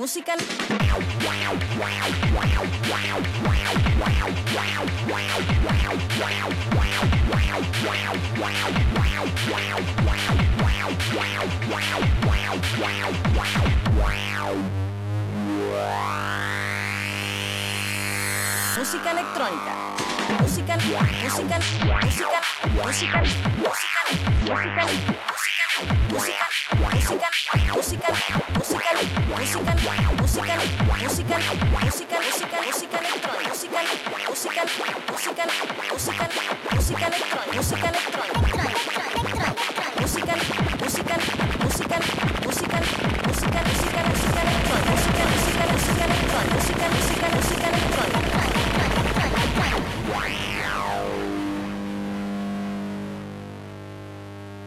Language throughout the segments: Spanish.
música. Música electrónica. Música, música, música, música, música, música. Wow.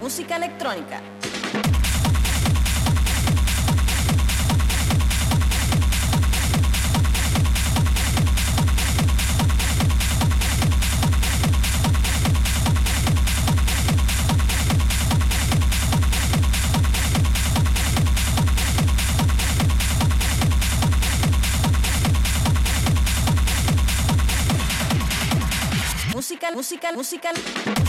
música electrónica. Música, música, música.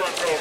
Platinum.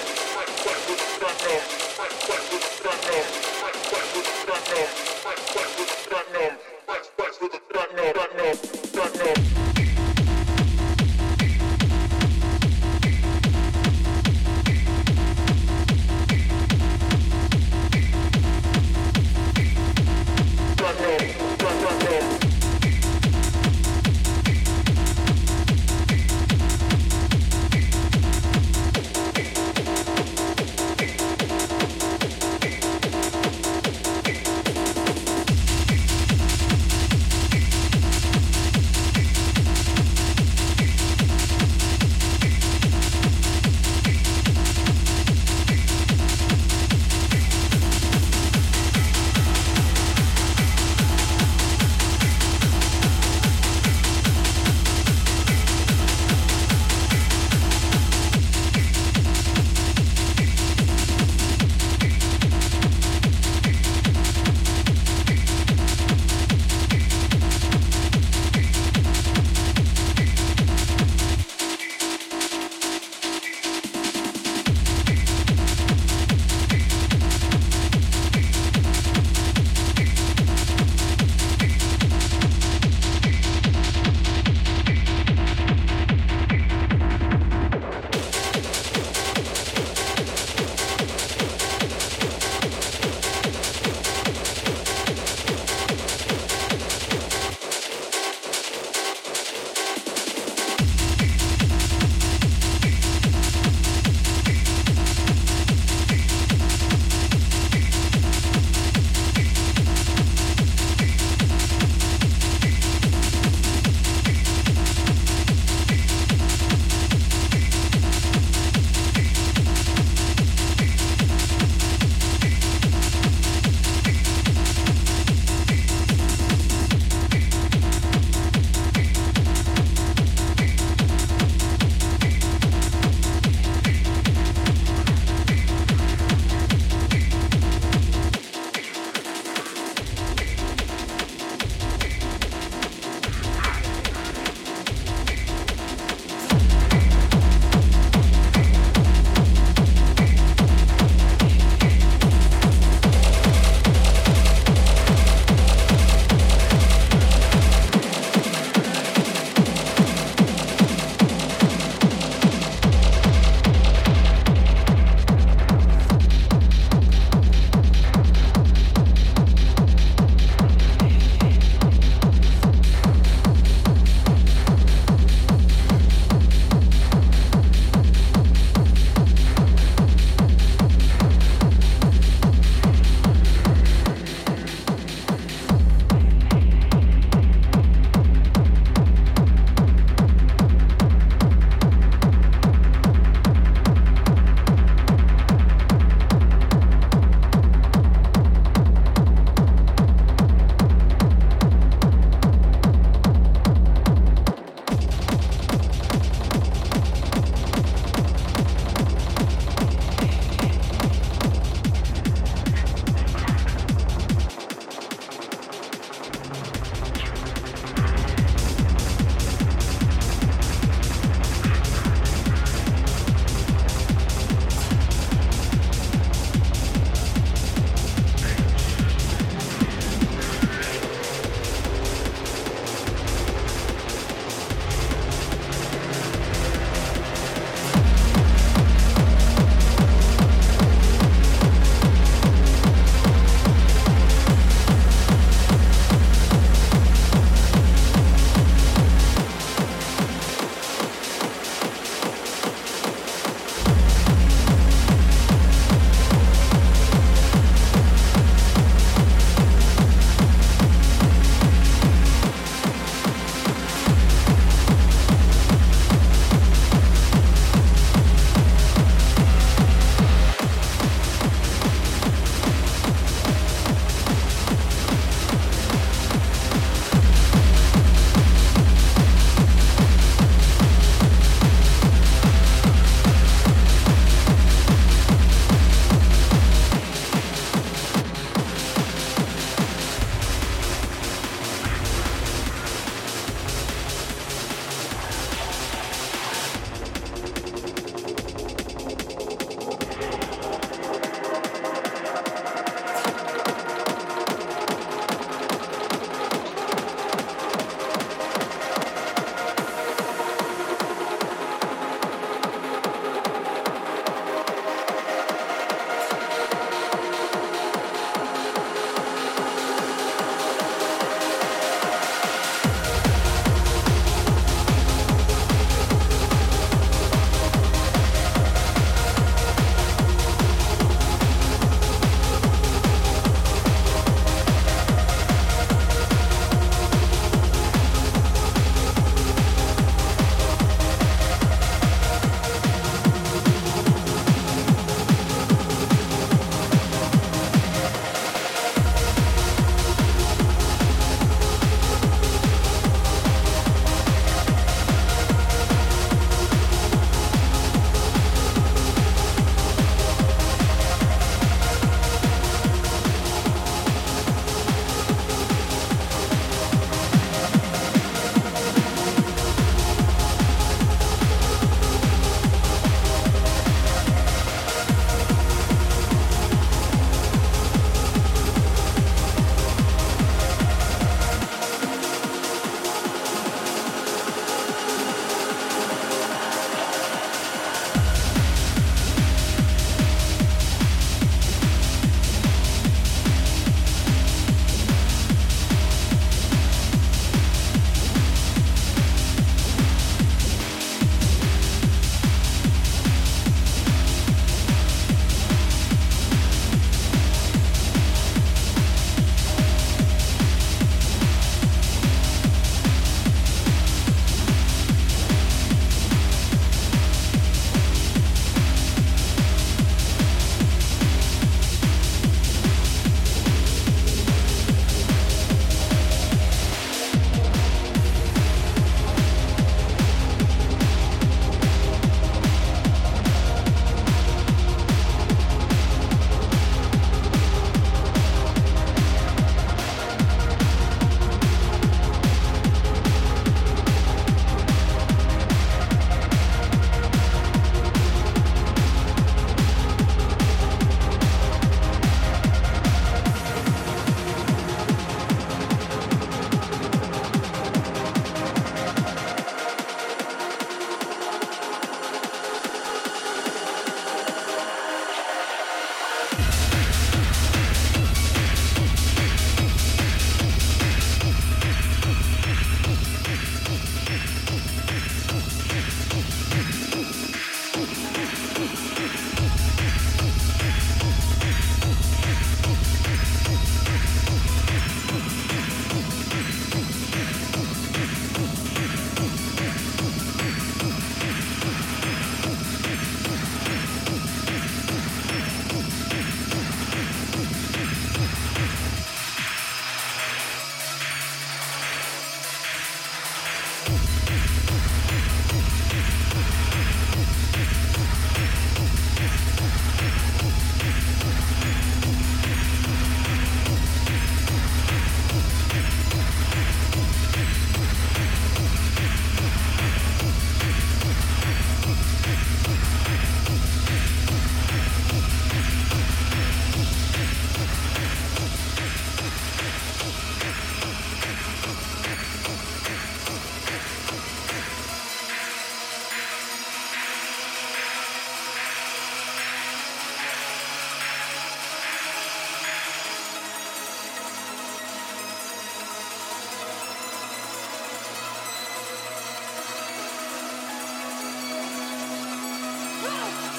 Brasil!